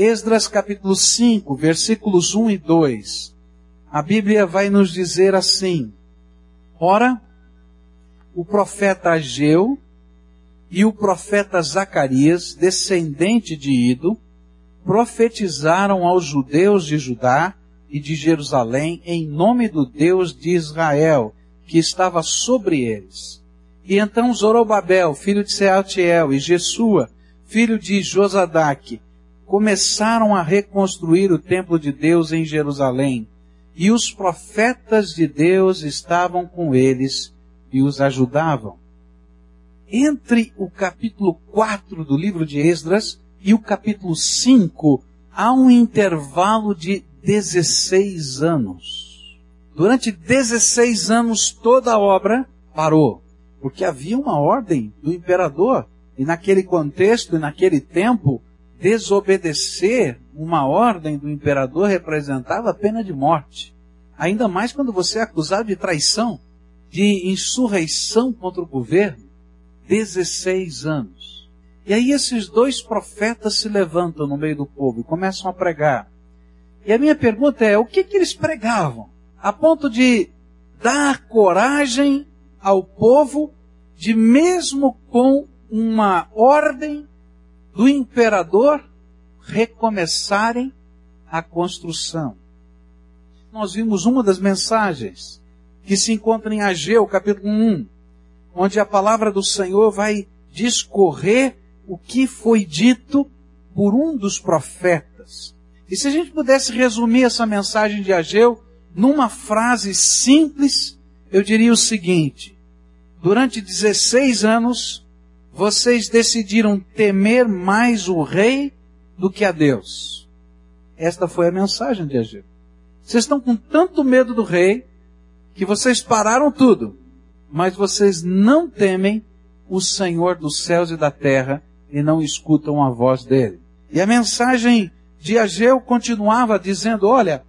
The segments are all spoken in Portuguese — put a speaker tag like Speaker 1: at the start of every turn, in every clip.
Speaker 1: Esdras capítulo 5, versículos 1 e 2, a Bíblia vai nos dizer assim: Ora, o profeta Ageu e o profeta Zacarias, descendente de Ido, profetizaram aos judeus de Judá e de Jerusalém em nome do Deus de Israel, que estava sobre eles. E então Zorobabel, filho de Sealtiel, e Jesua, filho de Josadaque, começaram a reconstruir o templo de Deus em Jerusalém, e os profetas de Deus estavam com eles e os ajudavam. Entre o capítulo 4 do livro de Esdras e o capítulo 5, há um intervalo de 16 anos. Durante 16 anos toda a obra parou, porque havia uma ordem do imperador, e naquele contexto e naquele tempo, desobedecer uma ordem do imperador representava pena de morte. Ainda mais quando você é acusado de traição, de insurreição contra o governo. 16 anos. E aí esses dois profetas se levantam no meio do povo e começam a pregar. E a minha pergunta é, o que, que eles pregavam? A ponto de dar coragem ao povo de mesmo com uma ordem do imperador recomeçarem a construção. Nós vimos uma das mensagens que se encontra em Ageu, capítulo 1, onde a palavra do Senhor vai discorrer o que foi dito por um dos profetas. E se a gente pudesse resumir essa mensagem de Ageu numa frase simples, eu diria o seguinte: durante 16 anos, vocês decidiram temer mais o rei do que a Deus. Esta foi a mensagem de Ageu. Vocês estão com tanto medo do rei que vocês pararam tudo, mas vocês não temem o Senhor dos céus e da terra e não escutam a voz dele. E a mensagem de Ageu continuava dizendo: olha,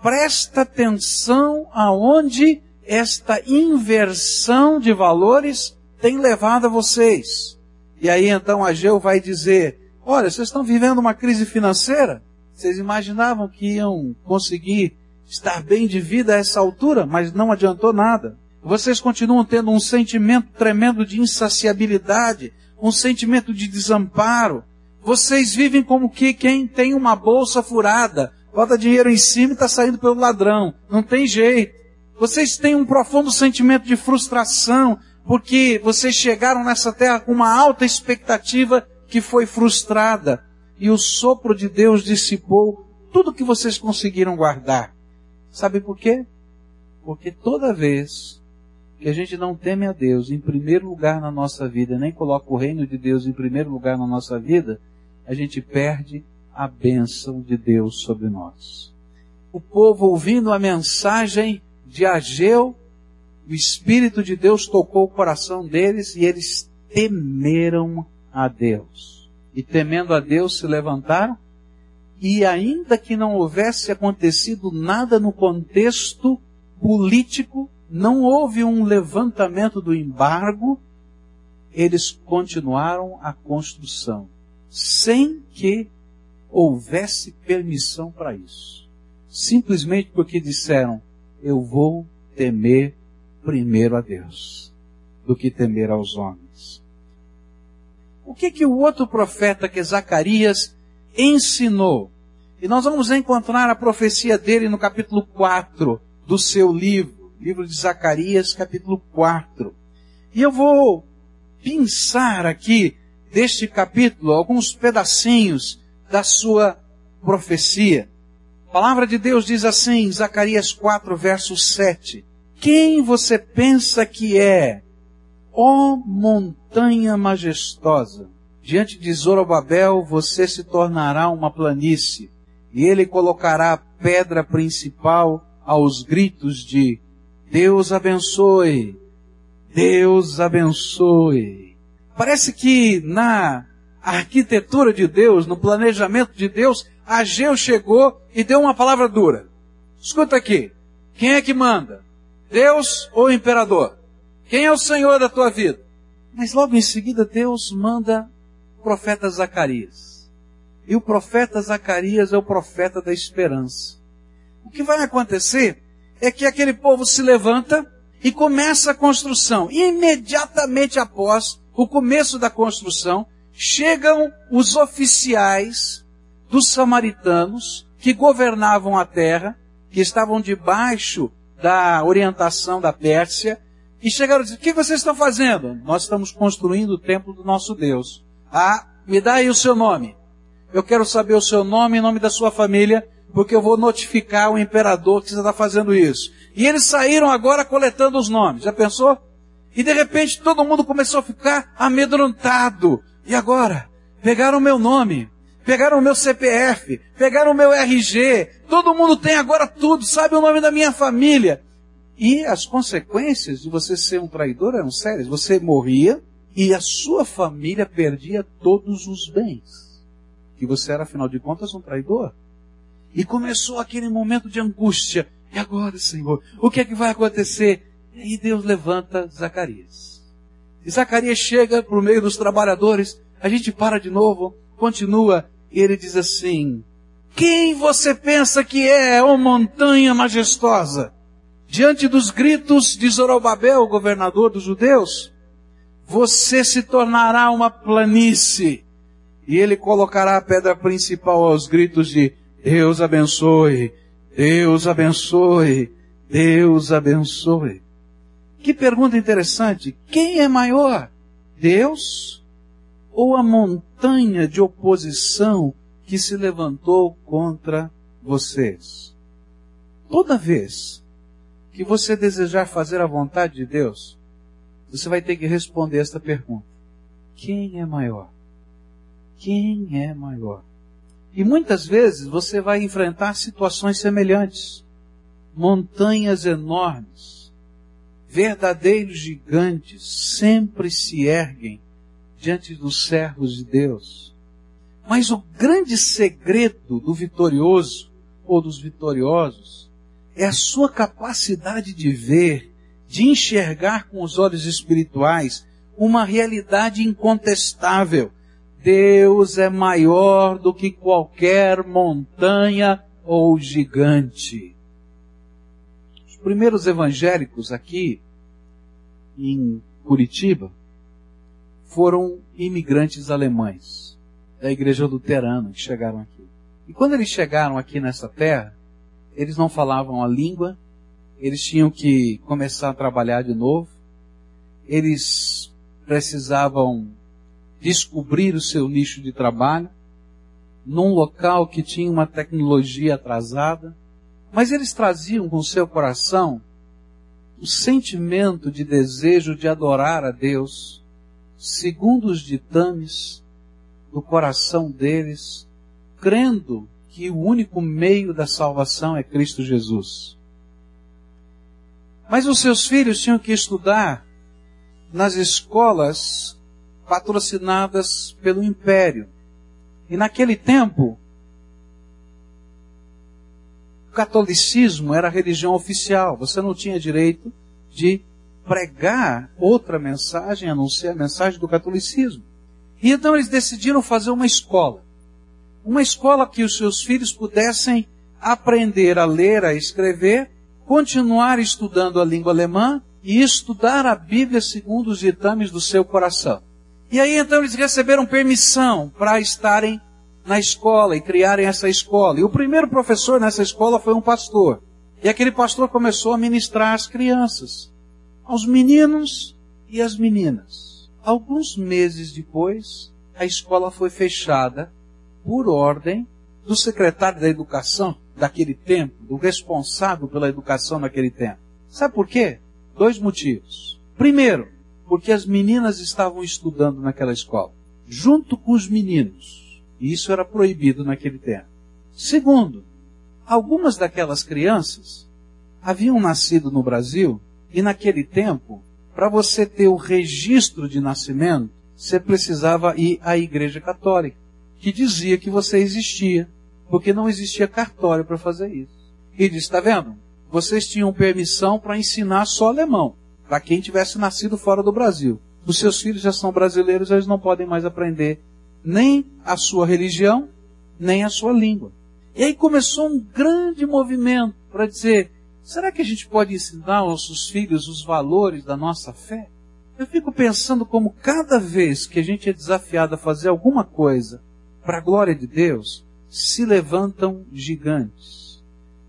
Speaker 1: presta atenção aonde esta inversão de valores tem levado a vocês. E aí então Ageu vai dizer, olha, vocês estão vivendo uma crise financeira? Vocês imaginavam que iam conseguir estar bem de vida a essa altura, mas não adiantou nada. Vocês continuam tendo um sentimento tremendo de insaciabilidade, um sentimento de desamparo. Vocês vivem como que quem tem uma bolsa furada, bota dinheiro em cima e está saindo pelo ladrão. Não tem jeito. Vocês têm um profundo sentimento de frustração, porque vocês chegaram nessa terra com uma alta expectativa que foi frustrada. E o sopro de Deus dissipou tudo que vocês conseguiram guardar. Sabe por quê? Porque toda vez que a gente não teme a Deus em primeiro lugar na nossa vida, nem coloca o reino de Deus em primeiro lugar na nossa vida, a gente perde a bênção de Deus sobre nós. O povo ouvindo a mensagem de Ageu o Espírito de Deus tocou o coração deles e eles temeram a Deus. E temendo a Deus se levantaram e ainda que não houvesse acontecido nada no contexto político, não houve um levantamento do embargo, eles continuaram a construção, sem que houvesse permissão para isso. Simplesmente porque disseram, eu vou temer primeiro a Deus do que temer aos homens. O que que o outro profeta que Zacarias ensinou? E nós vamos encontrar a profecia dele no capítulo 4 do seu livro, livro de Zacarias, capítulo 4. E eu vou pensar aqui deste capítulo alguns pedacinhos da sua profecia. A palavra de Deus diz assim, Zacarias 4, verso 7. Quem você pensa que é? Ó oh, montanha majestosa! Diante de Zorobabel você se tornará uma planície, e ele colocará a pedra principal aos gritos de Deus abençoe! Deus abençoe! Parece que na arquitetura de Deus, no planejamento de Deus, Ageu chegou e deu uma palavra dura. Escuta aqui. Quem é que manda? Deus ou imperador? Quem é o Senhor da tua vida? Mas logo em seguida Deus manda o profeta Zacarias. E o profeta Zacarias é o profeta da esperança. O que vai acontecer é que aquele povo se levanta e começa a construção. E imediatamente após o começo da construção, chegam os oficiais dos samaritanos que governavam a terra, que estavam debaixo da orientação da Pérsia, e chegaram e disseram, o que vocês estão fazendo? Nós estamos construindo o templo do nosso Deus. Ah, me dá aí o seu nome. Eu quero saber o seu nome e nome da sua família, porque eu vou notificar o imperador que você está fazendo isso. E eles saíram agora coletando os nomes. Já pensou? E de repente todo mundo começou a ficar amedrontado. E agora? Pegaram o meu nome, pegaram o meu CPF, pegaram o meu RG, todo mundo tem agora tudo, sabe o nome da minha família. E as consequências de você ser um traidor eram sérias. Você morria e a sua família perdia todos os bens. Que você era, afinal de contas, um traidor. E começou aquele momento de angústia. E agora, Senhor, o que é que vai acontecer? E aí Deus levanta Zacarias. E Zacarias chega para o meio dos trabalhadores. A gente para de novo, continua. E ele diz assim: Quem você pensa que é, ó montanha majestosa? Diante dos gritos de Zorobabel, governador dos judeus, você se tornará uma planície. E ele colocará a pedra principal aos gritos de Deus abençoe, Deus abençoe, Deus abençoe. Que pergunta interessante. Quem é maior? Deus ou a montanha de oposição que se levantou contra vocês? Toda vez que você desejar fazer a vontade de Deus, você vai ter que responder esta pergunta: Quem é maior? Quem é maior? E muitas vezes você vai enfrentar situações semelhantes. Montanhas enormes, verdadeiros gigantes, sempre se erguem diante dos servos de Deus. Mas o grande segredo do vitorioso ou dos vitoriosos é a sua capacidade de ver, de enxergar com os olhos espirituais uma realidade incontestável. Deus é maior do que qualquer montanha ou gigante. Os primeiros evangélicos aqui em Curitiba foram imigrantes alemães da igreja luterana que chegaram aqui. E quando eles chegaram aqui nessa terra, eles não falavam a língua, eles tinham que começar a trabalhar de novo, eles precisavam descobrir o seu nicho de trabalho, num local que tinha uma tecnologia atrasada, mas eles traziam com seu coração o sentimento de desejo de adorar a Deus, segundo os ditames do coração deles, crendo que o único meio da salvação é Cristo Jesus. Mas os seus filhos tinham que estudar nas escolas patrocinadas pelo império. E naquele tempo, o catolicismo era a religião oficial. Você não tinha direito de pregar outra mensagem a não ser a mensagem do catolicismo. E então eles decidiram fazer uma escola uma escola que os seus filhos pudessem aprender a ler, a escrever, continuar estudando a língua alemã e estudar a Bíblia segundo os ditames do seu coração. E aí então eles receberam permissão para estarem na escola e criarem essa escola. E o primeiro professor nessa escola foi um pastor. E aquele pastor começou a ministrar às crianças, aos meninos e às meninas. Alguns meses depois, a escola foi fechada por ordem do secretário da educação daquele tempo, do responsável pela educação naquele tempo. Sabe por quê? Dois motivos. Primeiro, porque as meninas estavam estudando naquela escola, junto com os meninos. E isso era proibido naquele tempo. Segundo, algumas daquelas crianças haviam nascido no Brasil e naquele tempo, para você ter o registro de nascimento, você precisava ir à igreja católica que dizia que você existia, porque não existia cartório para fazer isso. E disse, está vendo? Vocês tinham permissão para ensinar só alemão, para quem tivesse nascido fora do Brasil. Os seus filhos já são brasileiros, eles não podem mais aprender nem a sua religião, nem a sua língua. E aí começou um grande movimento para dizer: será que a gente pode ensinar aos nossos filhos os valores da nossa fé? Eu fico pensando como cada vez que a gente é desafiado a fazer alguma coisa para a glória de Deus, se levantam gigantes.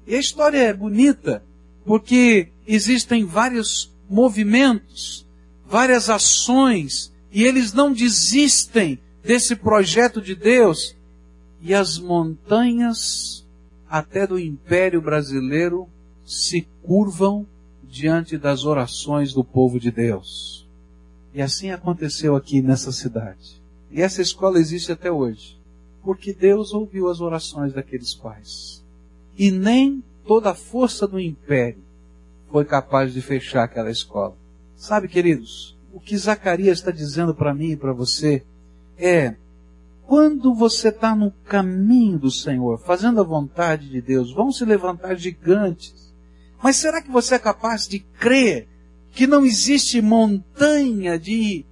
Speaker 1: E a história é bonita porque existem vários movimentos, várias ações, e eles não desistem desse projeto de Deus. E as montanhas, até do Império Brasileiro, se curvam diante das orações do povo de Deus. E assim aconteceu aqui nessa cidade. E essa escola existe até hoje. Porque Deus ouviu as orações daqueles pais. E nem toda a força do império foi capaz de fechar aquela escola. Sabe, queridos, o que Zacarias está dizendo para mim e para você é: quando você está no caminho do Senhor, fazendo a vontade de Deus, vão se levantar gigantes. Mas será que você é capaz de crer que não existe montanha de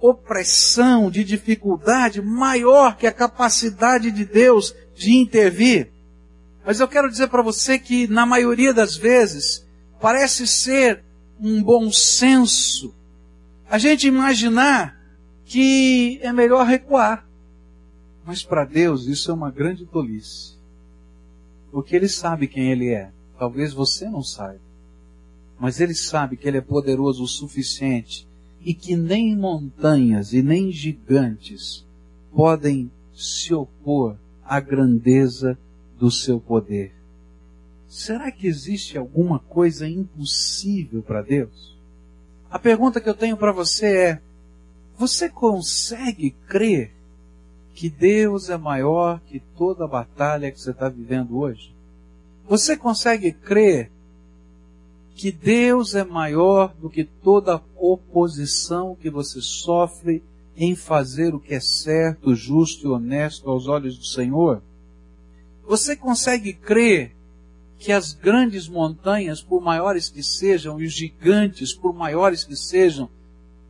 Speaker 1: opressão, de dificuldade maior que a capacidade de Deus de intervir? Mas eu quero dizer para você que, na maioria das vezes, parece ser um bom senso a gente imaginar que é melhor recuar. Mas para Deus isso é uma grande tolice. Porque Ele sabe quem Ele é. Talvez você não saiba. Mas Ele sabe que Ele é poderoso o suficiente e que nem montanhas e nem gigantes podem se opor à grandeza do seu poder. Será que existe alguma coisa impossível para Deus? A pergunta que eu tenho para você é: você consegue crer que Deus é maior que toda a batalha que você está vivendo hoje? Você consegue crer que Deus é maior do que toda oposição que você sofre em fazer o que é certo, justo e honesto aos olhos do Senhor? Você consegue crer que as grandes montanhas, por maiores que sejam, e os gigantes, por maiores que sejam,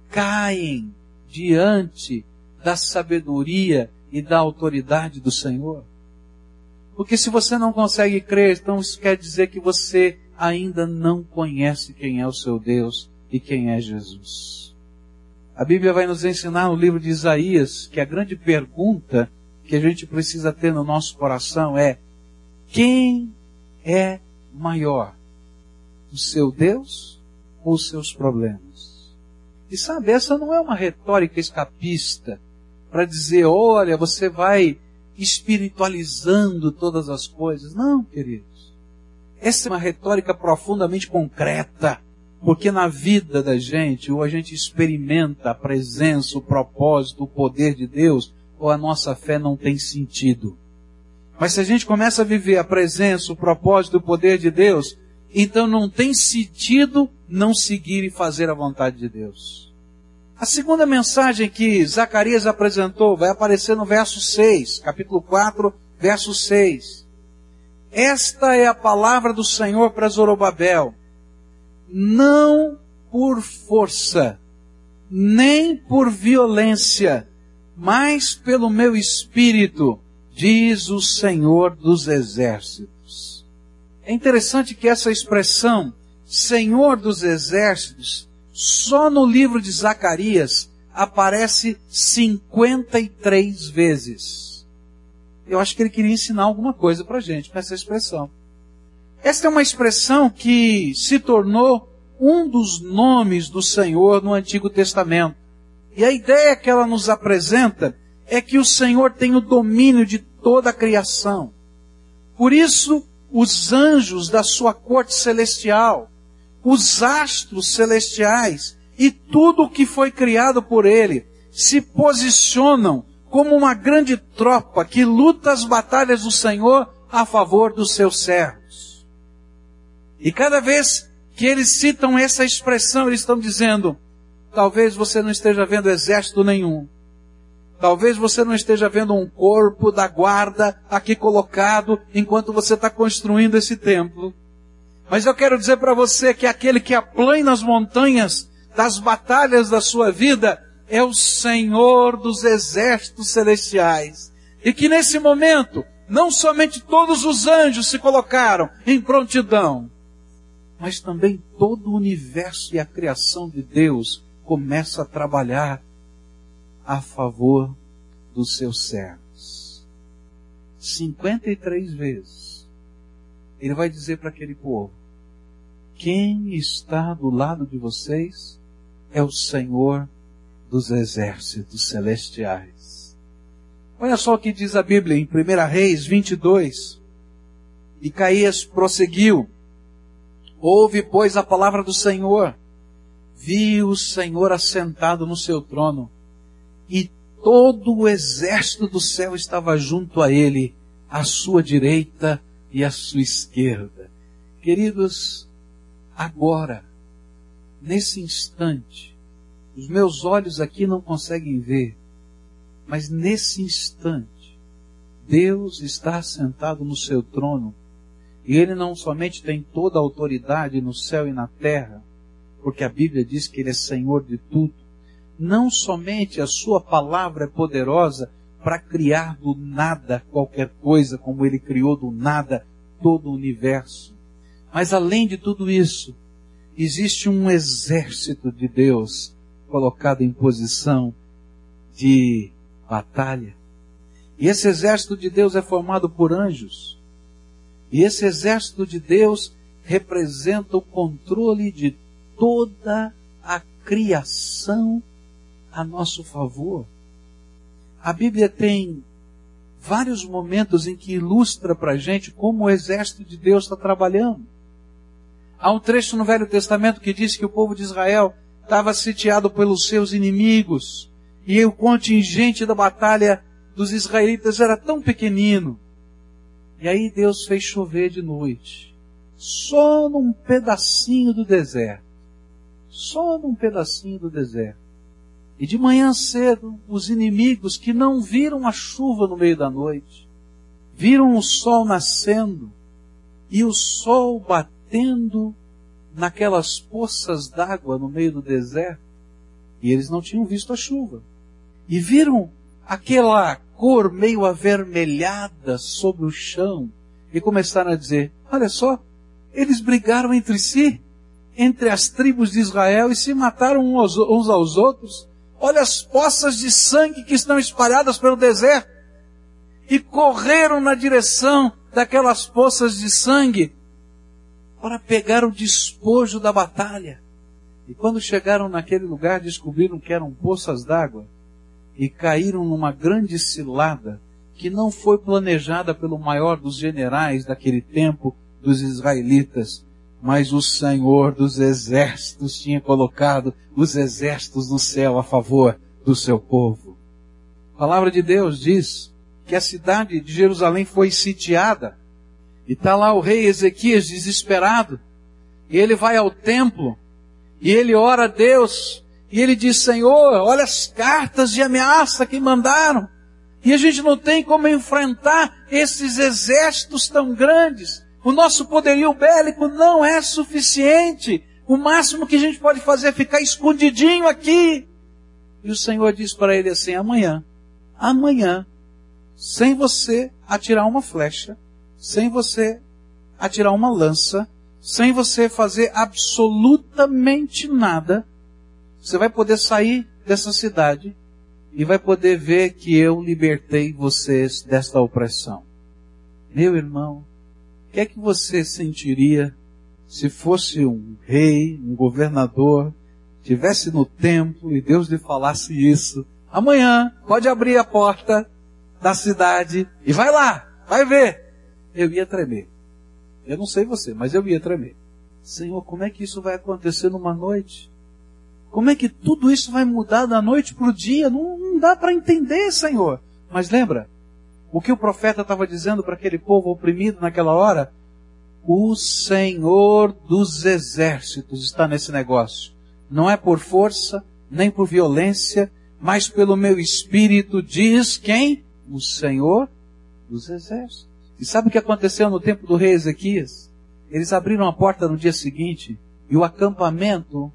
Speaker 1: caem diante da sabedoria e da autoridade do Senhor? Porque se você não consegue crer, então isso quer dizer que você ainda não conhece quem é o seu Deus e quem é Jesus. A Bíblia vai nos ensinar no livro de Isaías que a grande pergunta que a gente precisa ter no nosso coração é: quem é maior? O seu Deus ou os seus problemas? E sabe, essa não é uma retórica escapista para dizer, olha, você vai espiritualizando todas as coisas. Não, queridos. Essa é uma retórica profundamente concreta, porque na vida da gente, ou a gente experimenta a presença, o propósito, o poder de Deus, ou a nossa fé não tem sentido. Mas se a gente começa a viver a presença, o propósito, o poder de Deus, então não tem sentido não seguir e fazer a vontade de Deus. A segunda mensagem que Zacarias apresentou vai aparecer no verso 6, capítulo 4, verso 6. Esta é a palavra do Senhor para Zorobabel. Não por força, nem por violência, mas pelo meu espírito, diz o Senhor dos Exércitos. É interessante que essa expressão, Senhor dos Exércitos, só no livro de Zacarias aparece 53 vezes. Eu acho que ele queria ensinar alguma coisa para a gente com essa expressão. Esta é uma expressão que se tornou um dos nomes do Senhor no Antigo Testamento. E a ideia que ela nos apresenta é que o Senhor tem o domínio de toda a criação. Por isso, os anjos da sua corte celestial, os astros celestiais e tudo o que foi criado por ele se posicionam como uma grande tropa que luta as batalhas do Senhor a favor dos seus servos. E cada vez que eles citam essa expressão, eles estão dizendo: talvez você não esteja vendo exército nenhum, Talvez você não esteja vendo um corpo da guarda aqui colocado enquanto você está construindo esse templo. Mas eu quero dizer para você que aquele que aplana as montanhas das batalhas da sua vida é o Senhor dos exércitos celestiais. E que nesse momento, não somente todos os anjos se colocaram em prontidão, mas também todo o universo e a criação de Deus começa a trabalhar a favor dos seus servos. 53 vezes. Ele vai dizer para aquele povo: Quem está do lado de vocês é o Senhor dos exércitos celestiais. Olha só o que diz a Bíblia em 1 Reis 22. E Caías prosseguiu. Ouve, pois, a palavra do Senhor. Vi o Senhor assentado no seu trono, e todo o exército do céu estava junto a ele, à sua direita e à sua esquerda. Queridos, agora, nesse instante, os meus olhos aqui não conseguem ver, mas nesse instante, Deus está sentado no seu trono e ele não somente tem toda a autoridade no céu e na terra, porque a Bíblia diz que ele é Senhor de tudo. Não somente a sua palavra é poderosa para criar do nada qualquer coisa, como ele criou do nada todo o universo. Mas além de tudo isso, existe um exército de Deus colocado em posição de batalha. E esse exército de Deus é formado por anjos. E esse exército de Deus representa o controle de toda a criação a nosso favor. A Bíblia tem vários momentos em que ilustra para a gente como o exército de Deus está trabalhando. Há um trecho no Velho Testamento que diz que o povo de Israel estava sitiado pelos seus inimigos e o contingente da batalha dos israelitas era tão pequenino e aí Deus fez chover de noite. Só num pedacinho do deserto. Só num pedacinho do deserto. E de manhã cedo, os inimigos que não viram a chuva no meio da noite, viram o sol nascendo e o sol batendo naquelas poças d'água no meio do deserto, e eles não tinham visto a chuva. E viram aquela cor meio avermelhada sobre o chão e começaram a dizer: Olha só, eles brigaram entre si, entre as tribos de Israel e se mataram uns aos outros. Olha as poças de sangue que estão espalhadas pelo deserto. E correram na direção daquelas poças de sangue para pegar o despojo da batalha. E quando chegaram naquele lugar, descobriram que eram poças d'água e caíram numa grande cilada que não foi planejada pelo maior dos generais daquele tempo, dos israelitas, mas o Senhor dos exércitos tinha colocado os exércitos no céu a favor do seu povo. A palavra de Deus diz que a cidade de Jerusalém foi sitiada e está lá o rei Ezequias desesperado e ele vai ao templo e ele ora a Deus e ele diz, Senhor, olha as cartas de ameaça que mandaram. E a gente não tem como enfrentar esses exércitos tão grandes. O nosso poderio bélico não é suficiente. O máximo que a gente pode fazer é ficar escondidinho aqui. E o Senhor diz para ele assim: amanhã, amanhã, sem você atirar uma flecha, sem você atirar uma lança, sem você fazer absolutamente nada, você vai poder sair dessa cidade e vai poder ver que eu libertei vocês desta opressão. Meu irmão, o que é que você sentiria se fosse um rei, um governador, tivesse no templo e Deus lhe falasse isso? Amanhã pode abrir a porta da cidade e vai lá, vai ver. Eu ia tremer. Eu não sei você, mas eu ia tremer. Senhor, como é que isso vai acontecer numa noite? Como é que tudo isso vai mudar da noite para o dia? Não, não dá para entender, Senhor. Mas lembra, o que o profeta estava dizendo para aquele povo oprimido naquela hora? O Senhor dos exércitos está nesse negócio. Não é por força, nem por violência, mas pelo meu espírito, diz quem? O Senhor dos exércitos. E sabe o que aconteceu no tempo do rei Ezequias? Eles abriram a porta no dia seguinte e o acampamento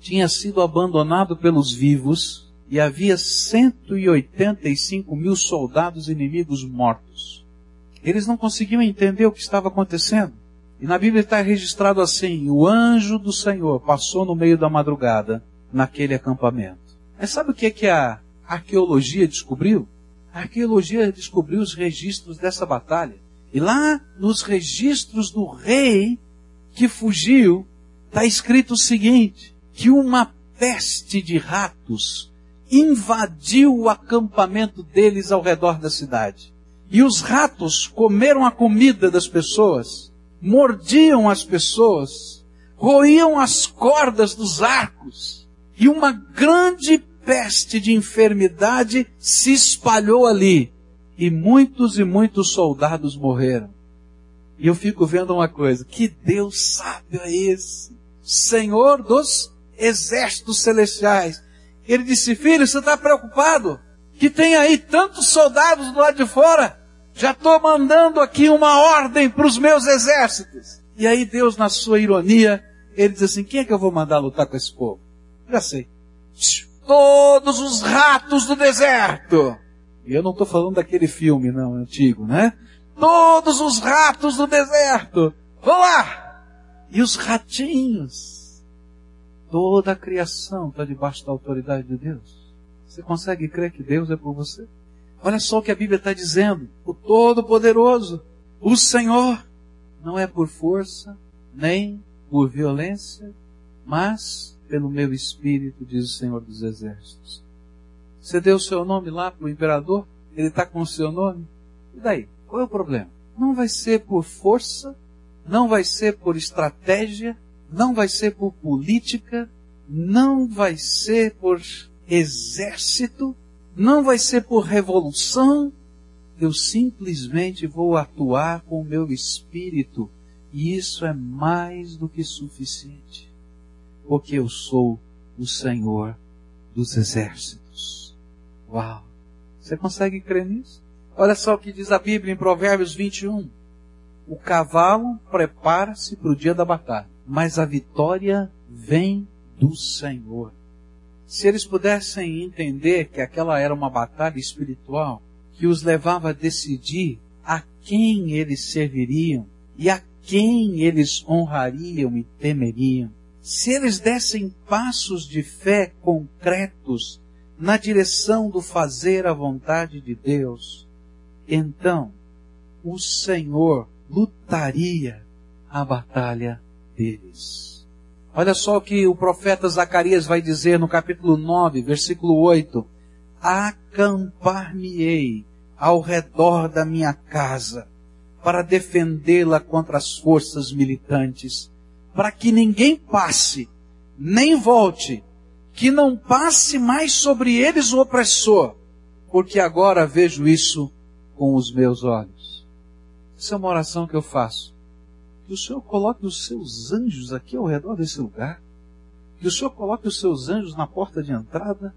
Speaker 1: tinha sido abandonado pelos vivos e havia 185 mil soldados inimigos mortos. Eles não conseguiam entender o que estava acontecendo. E na Bíblia está registrado assim: o anjo do Senhor passou no meio da madrugada naquele acampamento. Mas sabe o que, é que a arqueologia descobriu? A arqueologia descobriu os registros dessa batalha. E lá nos registros do rei que fugiu, está escrito o seguinte: que uma peste de ratos invadiu o acampamento deles ao redor da cidade. E os ratos comeram a comida das pessoas, mordiam as pessoas, roíam as cordas dos arcos, e uma grande peste de enfermidade se espalhou ali, e muitos e muitos soldados morreram. E eu fico vendo uma coisa, que Deus sábio é esse? Senhor dos exércitos celestiais. Ele disse, filho, você está preocupado? Que tem aí tantos soldados do lado de fora? Já estou mandando aqui uma ordem para os meus exércitos. E aí Deus, na sua ironia, ele diz assim, quem é que eu vou mandar lutar com esse povo? Já sei. Todos os ratos do deserto. E eu não estou falando daquele filme, não, antigo, né? Todos os ratos do deserto. Vão lá! E os ratinhos Toda a criação está debaixo da autoridade de Deus. Você consegue crer que Deus é por você? Olha só o que a Bíblia está dizendo. O Todo-Poderoso, o Senhor, não é por força, nem por violência, mas pelo meu espírito, diz o Senhor dos Exércitos. Você deu o seu nome lá para o imperador? Ele está com o seu nome? E daí? Qual é o problema? Não vai ser por força, não vai ser por estratégia, não vai ser por política, não vai ser por exército, não vai ser por revolução. Eu simplesmente vou atuar com o meu espírito e isso é mais do que suficiente, porque eu sou o Senhor dos exércitos. Uau! Você consegue crer nisso? Olha só o que diz a Bíblia em Provérbios 21. O cavalo prepara-se para o dia da batalha mas a vitória vem do Senhor. Se eles pudessem entender que aquela era uma batalha espiritual que os levava a decidir a quem eles serviriam e a quem eles honrariam e temeriam, se eles dessem passos de fé concretos na direção do fazer a vontade de Deus, então o Senhor lutaria a batalha deles. Olha só o que o profeta Zacarias vai dizer no capítulo 9, versículo 8. Acampar-me-ei ao redor da minha casa para defendê-la contra as forças militantes, para que ninguém passe, nem volte, que não passe mais sobre eles o opressor, porque agora vejo isso com os meus olhos. Essa é uma oração que eu faço que o Senhor coloque os seus anjos aqui ao redor desse lugar, que o Senhor coloque os seus anjos na porta de entrada,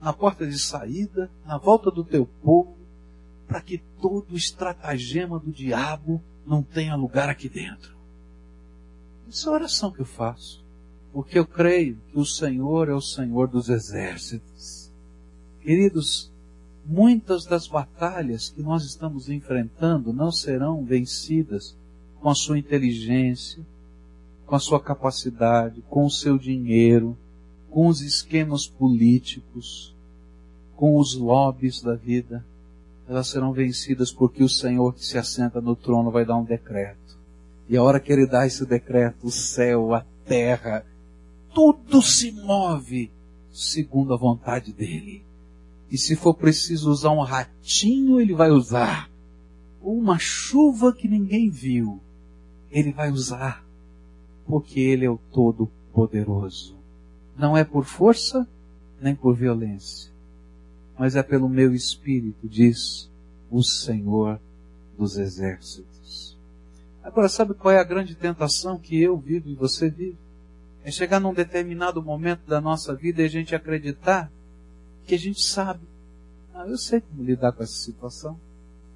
Speaker 1: na porta de saída, na volta do teu povo, para que todo o estratagema do diabo não tenha lugar aqui dentro. Essa é a oração que eu faço, porque eu creio que o Senhor é o Senhor dos exércitos. Queridos, muitas das batalhas que nós estamos enfrentando não serão vencidas com a sua inteligência, com a sua capacidade, com o seu dinheiro, com os esquemas políticos, com os lobbies da vida. Elas serão vencidas porque o Senhor que se assenta no trono vai dar um decreto. E a hora que ele dá esse decreto, o céu, a terra, tudo se move segundo a vontade dele. E se for preciso usar um ratinho, ele vai usar. Uma chuva que ninguém viu. Ele vai usar, porque Ele é o Todo-Poderoso. Não é por força, nem por violência, mas é pelo meu espírito, diz o Senhor dos Exércitos. Agora, sabe qual é a grande tentação que eu vivo e você vive? É chegar num determinado momento da nossa vida e a gente acreditar que a gente sabe. Ah, eu sei como lidar com essa situação.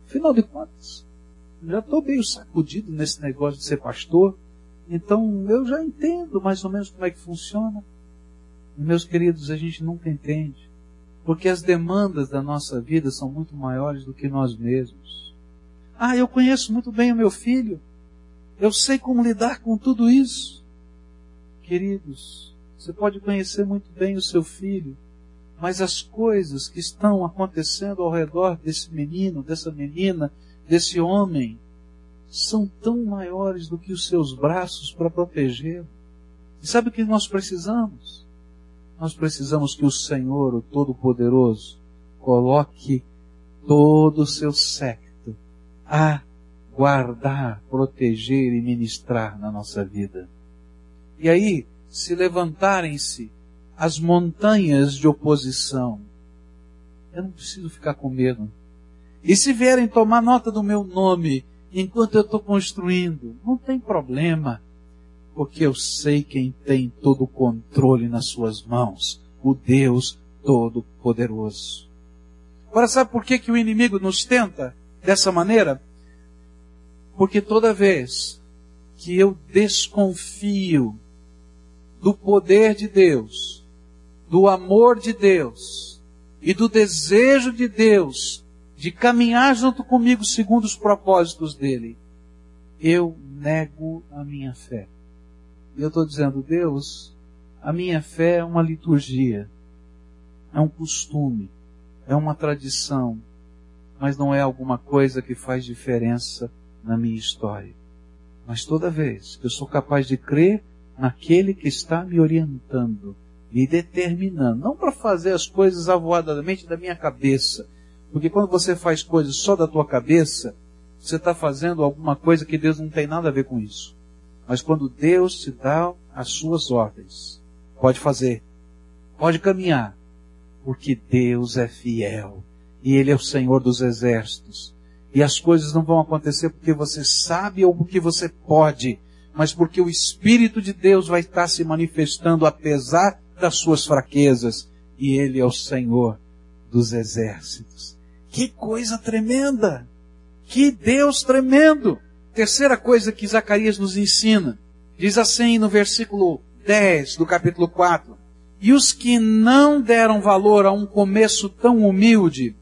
Speaker 1: Afinal de contas, já estou meio sacudido nesse negócio de ser pastor, então eu já entendo mais ou menos como é que funciona. Meus queridos, a gente nunca entende. Porque as demandas da nossa vida são muito maiores do que nós mesmos. Ah, eu conheço muito bem o meu filho. Eu sei como lidar com tudo isso. Queridos, você pode conhecer muito bem o seu filho, mas as coisas que estão acontecendo ao redor desse menino, dessa menina, desse homem, são tão maiores do que os seus braços para protegê-lo. E sabe o que nós precisamos? Nós precisamos que o Senhor, o Todo-Poderoso, coloque todo o seu séquito a guardar, proteger e ministrar na nossa vida. E aí, se levantarem-se as montanhas de oposição, eu não preciso ficar com medo. E se vierem tomar nota do meu nome enquanto eu estou construindo, não tem problema, porque eu sei quem tem todo o controle nas suas mãos, o Deus Todo-Poderoso. Agora sabe por que, que o inimigo nos tenta dessa maneira? Porque toda vez que eu desconfio do poder de Deus, do amor de Deus e do desejo de Deus de caminhar junto comigo segundo os propósitos dele, eu nego a minha fé. E eu estou dizendo, Deus, a minha fé é uma liturgia, é um costume, é uma tradição, mas não é alguma coisa que faz diferença na minha história. Mas toda vez que eu sou capaz de crer naquele que está me orientando, me determinando, não para fazer as coisas avoadamente da minha cabeça, porque quando você faz coisas só da tua cabeça, você está fazendo alguma coisa que Deus não tem nada a ver com isso. Mas quando Deus te dá as suas ordens, pode fazer, pode caminhar, porque Deus é fiel e Ele é o Senhor dos exércitos. E as coisas não vão acontecer porque você sabe ou porque você pode, mas porque o Espírito de Deus vai estar se manifestando apesar das suas fraquezas, e Ele é o Senhor dos exércitos. Que coisa tremenda! Que Deus tremendo! Terceira coisa que Zacarias nos ensina, diz assim no versículo 10 do capítulo 4: E os que não deram valor a um começo tão humilde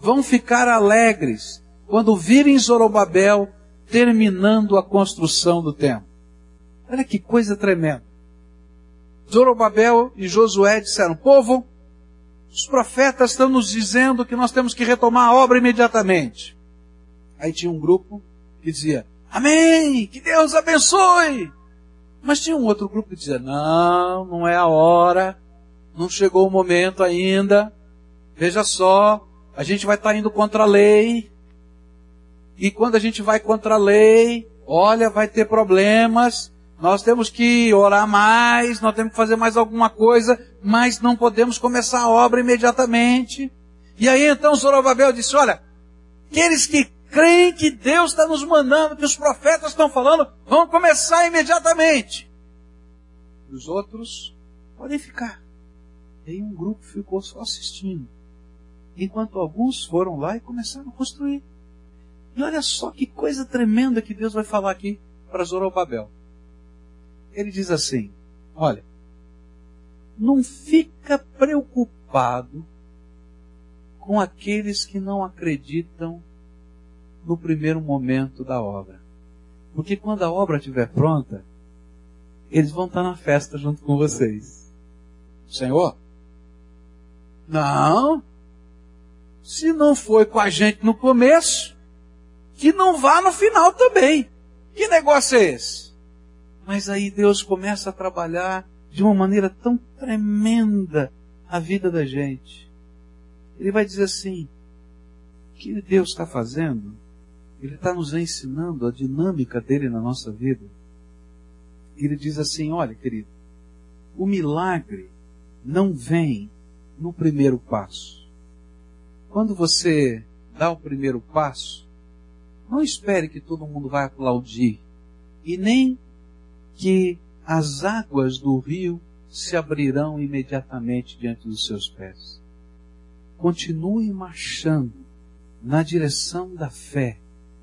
Speaker 1: vão ficar alegres quando virem Zorobabel terminando a construção do templo. Olha que coisa tremenda. Zorobabel e Josué disseram, povo, os profetas estão nos dizendo que nós temos que retomar a obra imediatamente. Aí tinha um grupo que dizia, amém, que Deus abençoe. Mas tinha um outro grupo que dizia, não, não é a hora, não chegou o momento ainda, veja só, a gente vai estar indo contra a lei, e quando a gente vai contra a lei, olha, vai ter problemas, nós temos que orar mais, nós temos que fazer mais alguma coisa, mas não podemos começar a obra imediatamente. E aí então Zorobabel disse, olha, aqueles que creem que Deus está nos mandando, que os profetas estão falando, vão começar imediatamente. Os outros podem ficar. E aí um grupo ficou só assistindo. Enquanto alguns foram lá e começaram a construir. E olha só que coisa tremenda que Deus vai falar aqui para Zorobabel. Ele diz assim: olha, não fica preocupado com aqueles que não acreditam no primeiro momento da obra. Porque quando a obra estiver pronta, eles vão estar na festa junto com vocês. Senhor? Não. Se não foi com a gente no começo, que não vá no final também. Que negócio é esse? Mas aí Deus começa a trabalhar de uma maneira tão tremenda a vida da gente. Ele vai dizer assim: o que Deus está fazendo? Ele está nos ensinando a dinâmica dele na nossa vida. Ele diz assim: olha, querido, o milagre não vem no primeiro passo. Quando você dá o primeiro passo, não espere que todo mundo vai aplaudir e nem que as águas do rio se abrirão imediatamente diante dos seus pés. Continue marchando na direção da fé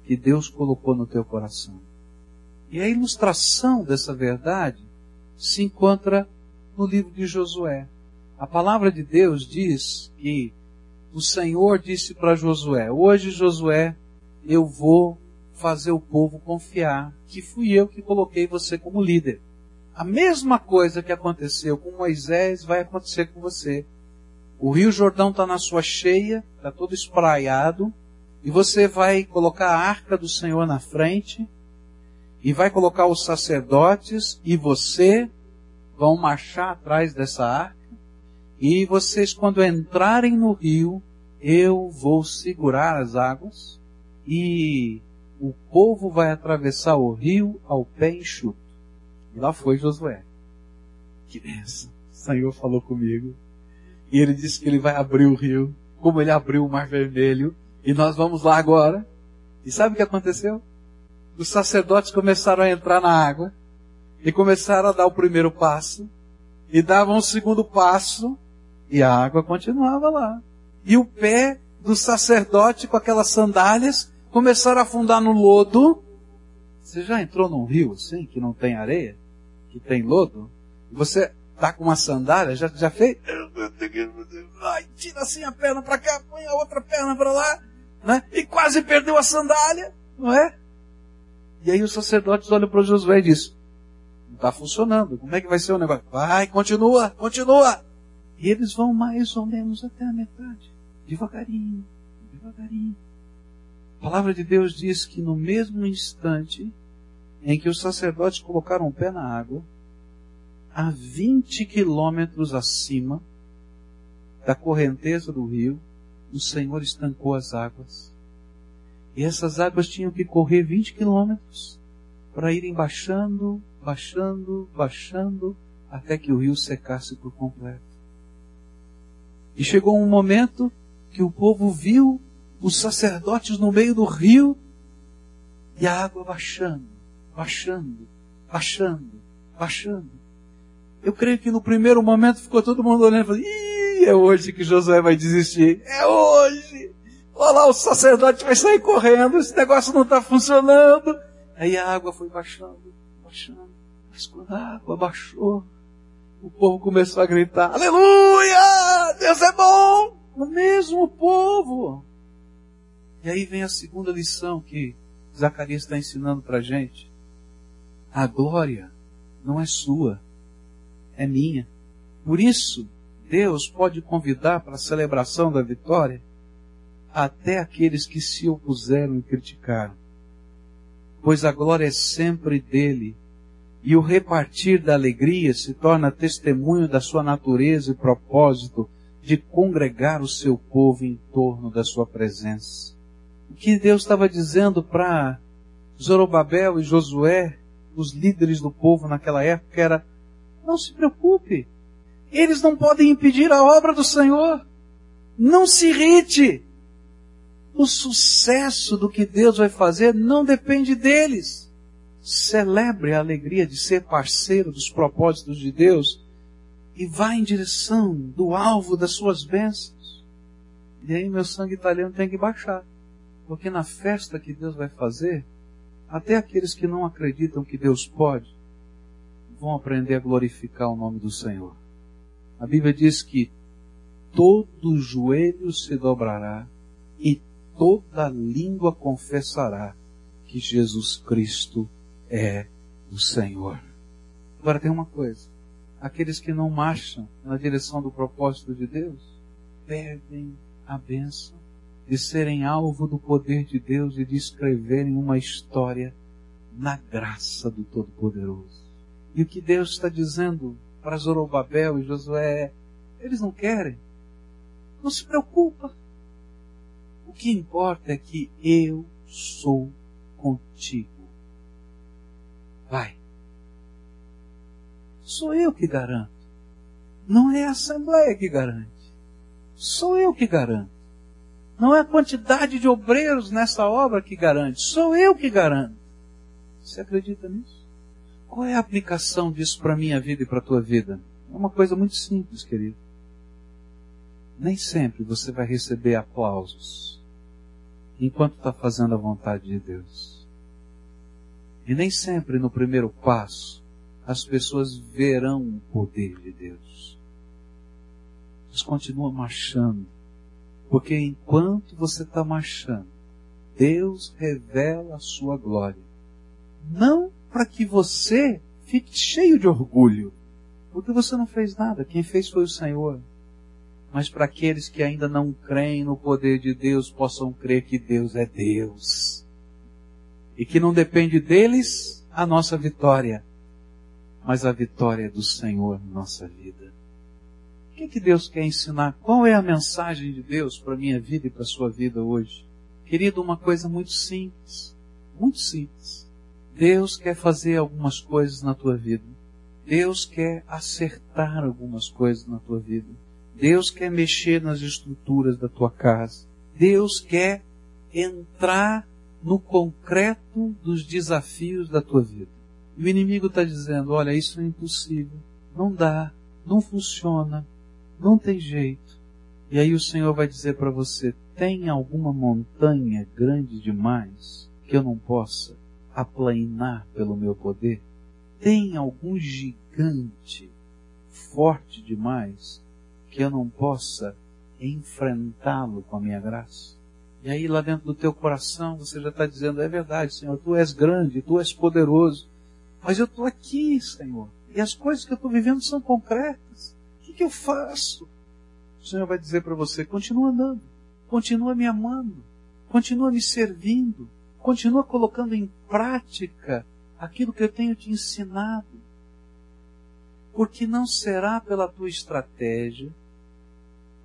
Speaker 1: que Deus colocou no teu coração. E a ilustração dessa verdade se encontra no livro de Josué. A palavra de Deus diz que o Senhor disse para Josué: Hoje, Josué, eu vou fazer o povo confiar que fui eu que coloquei você como líder. A mesma coisa que aconteceu com Moisés vai acontecer com você. O Rio Jordão está na sua cheia, está todo espraiado, e você vai colocar a arca do Senhor na frente, e vai colocar os sacerdotes, e você vão marchar atrás dessa arca, e vocês, quando entrarem no rio, eu vou segurar as águas, e o povo vai atravessar o rio ao pé enxuto. E lá foi Josué. Que benção. O Senhor falou comigo. E ele disse que ele vai abrir o rio, como ele abriu o mar vermelho. E nós vamos lá agora. E sabe o que aconteceu? Os sacerdotes começaram a entrar na água. E começaram a dar o primeiro passo. E davam o segundo passo. E a água continuava lá. E o pé do sacerdote com aquelas sandálias começaram a afundar no lodo. Você já entrou num rio assim, que não tem areia? Que tem lodo? Você tá com uma sandália, já, já fez? Ai, tira assim a perna para cá, põe a outra perna para lá, né? E quase perdeu a sandália, não é? E aí os sacerdotes olham para Josué e dizem, não está funcionando, como é que vai ser o negócio? Vai, continua, continua. E eles vão mais ou menos até a metade, devagarinho, devagarinho. A palavra de Deus diz que no mesmo instante em que os sacerdotes colocaram o pé na água, a 20 quilômetros acima da correnteza do rio, o Senhor estancou as águas. E essas águas tinham que correr 20 quilômetros para irem baixando, baixando, baixando, até que o rio secasse por completo. E chegou um momento que o povo viu os sacerdotes no meio do rio e a água baixando, baixando, baixando, baixando. Eu creio que no primeiro momento ficou todo mundo olhando e falando, Ih, é hoje que Josué vai desistir. É hoje! Olha lá, o sacerdote vai sair correndo, esse negócio não está funcionando. Aí a água foi baixando, baixando. Mas quando a água baixou, o povo começou a gritar, Aleluia! Deus é bom! O mesmo povo. E aí vem a segunda lição que Zacarias está ensinando para a gente. A glória não é sua, é minha. Por isso, Deus pode convidar para a celebração da vitória até aqueles que se opuseram e criticaram. Pois a glória é sempre dele, e o repartir da alegria se torna testemunho da sua natureza e propósito de congregar o seu povo em torno da sua presença o que Deus estava dizendo para Zorobabel e Josué, os líderes do povo naquela época, era: não se preocupe, eles não podem impedir a obra do Senhor. Não se irrite. O sucesso do que Deus vai fazer não depende deles. Celebre a alegria de ser parceiro dos propósitos de Deus e vá em direção do alvo das suas bênçãos. E aí meu sangue italiano tem que baixar. Porque na festa que Deus vai fazer, até aqueles que não acreditam que Deus pode, vão aprender a glorificar o nome do Senhor. A Bíblia diz que todo joelho se dobrará e toda língua confessará que Jesus Cristo é o Senhor. Agora tem uma coisa: aqueles que não marcham na direção do propósito de Deus perdem a bênção de serem alvo do poder de Deus e de escreverem uma história na graça do Todo-Poderoso. E o que Deus está dizendo para Zorobabel e Josué é, eles não querem. Não se preocupa. O que importa é que eu sou contigo. Vai. Sou eu que garanto. Não é a Assembleia que garante. Sou eu que garanto. Não é a quantidade de obreiros nessa obra que garante, sou eu que garanto. Você acredita nisso? Qual é a aplicação disso para a minha vida e para a tua vida? É uma coisa muito simples, querido. Nem sempre você vai receber aplausos enquanto está fazendo a vontade de Deus. E nem sempre no primeiro passo as pessoas verão o poder de Deus. Mas continua marchando. Porque enquanto você está marchando, Deus revela a sua glória. Não para que você fique cheio de orgulho, porque você não fez nada, quem fez foi o Senhor. Mas para aqueles que ainda não creem no poder de Deus, possam crer que Deus é Deus. E que não depende deles a nossa vitória, mas a vitória do Senhor na nossa vida. O que, que Deus quer ensinar? Qual é a mensagem de Deus para a minha vida e para a sua vida hoje? Querido, uma coisa muito simples. Muito simples. Deus quer fazer algumas coisas na tua vida. Deus quer acertar algumas coisas na tua vida. Deus quer mexer nas estruturas da tua casa. Deus quer entrar no concreto dos desafios da tua vida. E o inimigo está dizendo: olha, isso é impossível, não dá, não funciona, não tem jeito. E aí o Senhor vai dizer para você: tem alguma montanha grande demais que eu não possa aplainar pelo meu poder? Tem algum gigante forte demais que eu não possa enfrentá-lo com a minha graça? E aí lá dentro do teu coração você já está dizendo, é verdade, Senhor, tu és grande, tu és poderoso, mas eu estou aqui, Senhor, e as coisas que eu estou vivendo são concretas. O que, que eu faço? O Senhor vai dizer para você, continua andando, continua me amando, continua me servindo, Continua colocando em prática aquilo que eu tenho te ensinado. Porque não será pela tua estratégia,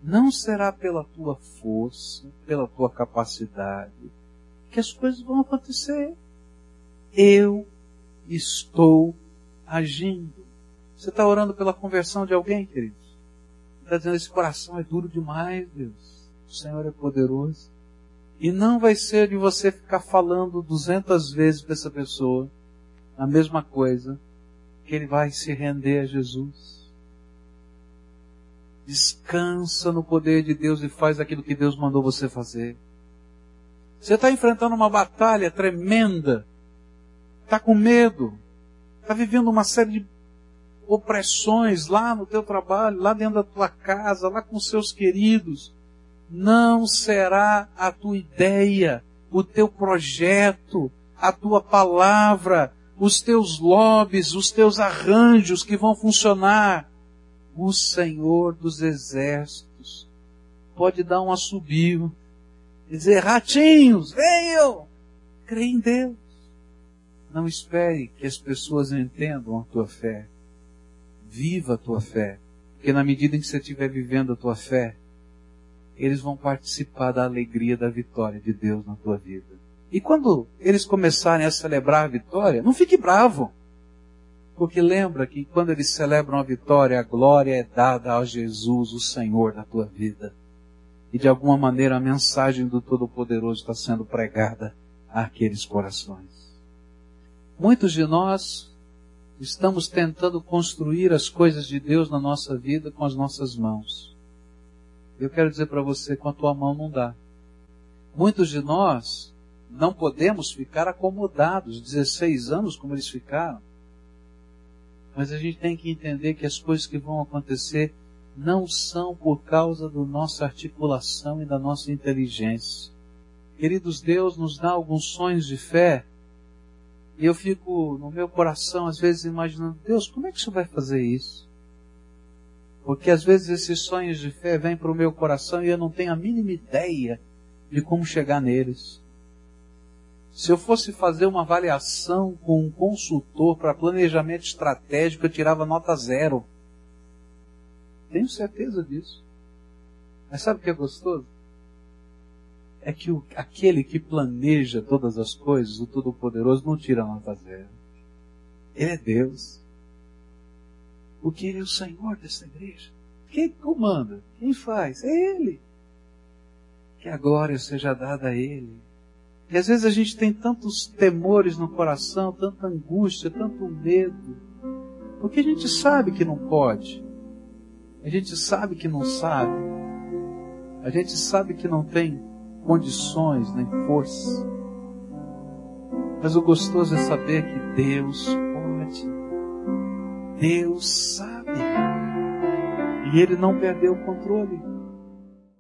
Speaker 1: não será pela tua força, pela tua capacidade, que as coisas vão acontecer. Eu estou agindo. Você está orando pela conversão de alguém, queridos? Está dizendo, esse coração é duro demais, Deus. O Senhor é poderoso. E não vai ser de você ficar falando duzentas vezes para essa pessoa a mesma coisa, que ele vai se render a Jesus. Descansa no poder de Deus e faz aquilo que Deus mandou você fazer. Você está enfrentando uma batalha tremenda, está com medo, está vivendo uma série de opressões lá no teu trabalho, lá dentro da tua casa, lá com seus queridos não será a tua ideia, o teu projeto, a tua palavra, os teus lobbies, os teus arranjos que vão funcionar. O Senhor dos Exércitos pode dar um assobio e dizer, ratinhos, venham! Crê em Deus. Não espere que as pessoas entendam a tua fé. Viva a tua fé. Porque na medida em que você estiver vivendo a tua fé, eles vão participar da alegria da vitória de Deus na tua vida. E quando eles começarem a celebrar a vitória, não fique bravo. Porque lembra que quando eles celebram a vitória, a glória é dada a Jesus, o Senhor da tua vida. E de alguma maneira a mensagem do Todo-Poderoso está sendo pregada àqueles corações. Muitos de nós estamos tentando construir as coisas de Deus na nossa vida com as nossas mãos. Eu quero dizer para você, com a tua mão não dá. Muitos de nós não podemos ficar acomodados 16 anos como eles ficaram. Mas a gente tem que entender que as coisas que vão acontecer não são por causa da nossa articulação e da nossa inteligência. Queridos, Deus nos dá alguns sonhos de fé e eu fico no meu coração às vezes imaginando, Deus, como é que o Senhor vai fazer isso? Porque às vezes esses sonhos de fé vêm para o meu coração e eu não tenho a mínima ideia de como chegar neles. Se eu fosse fazer uma avaliação com um consultor para planejamento estratégico, eu tirava nota zero. Tenho certeza disso. Mas sabe o que é gostoso? É que o, aquele que planeja todas as coisas, o Todo-Poderoso, não tira nota zero. Ele é Deus. Porque Ele é o Senhor dessa igreja. Quem comanda? Quem faz? É Ele. Que a glória seja dada a Ele. E às vezes a gente tem tantos temores no coração, tanta angústia, tanto medo. Porque a gente sabe que não pode. A gente sabe que não sabe. A gente sabe que não tem condições nem força. Mas o gostoso é saber que Deus pode. Deus sabe. E ele não perdeu o controle.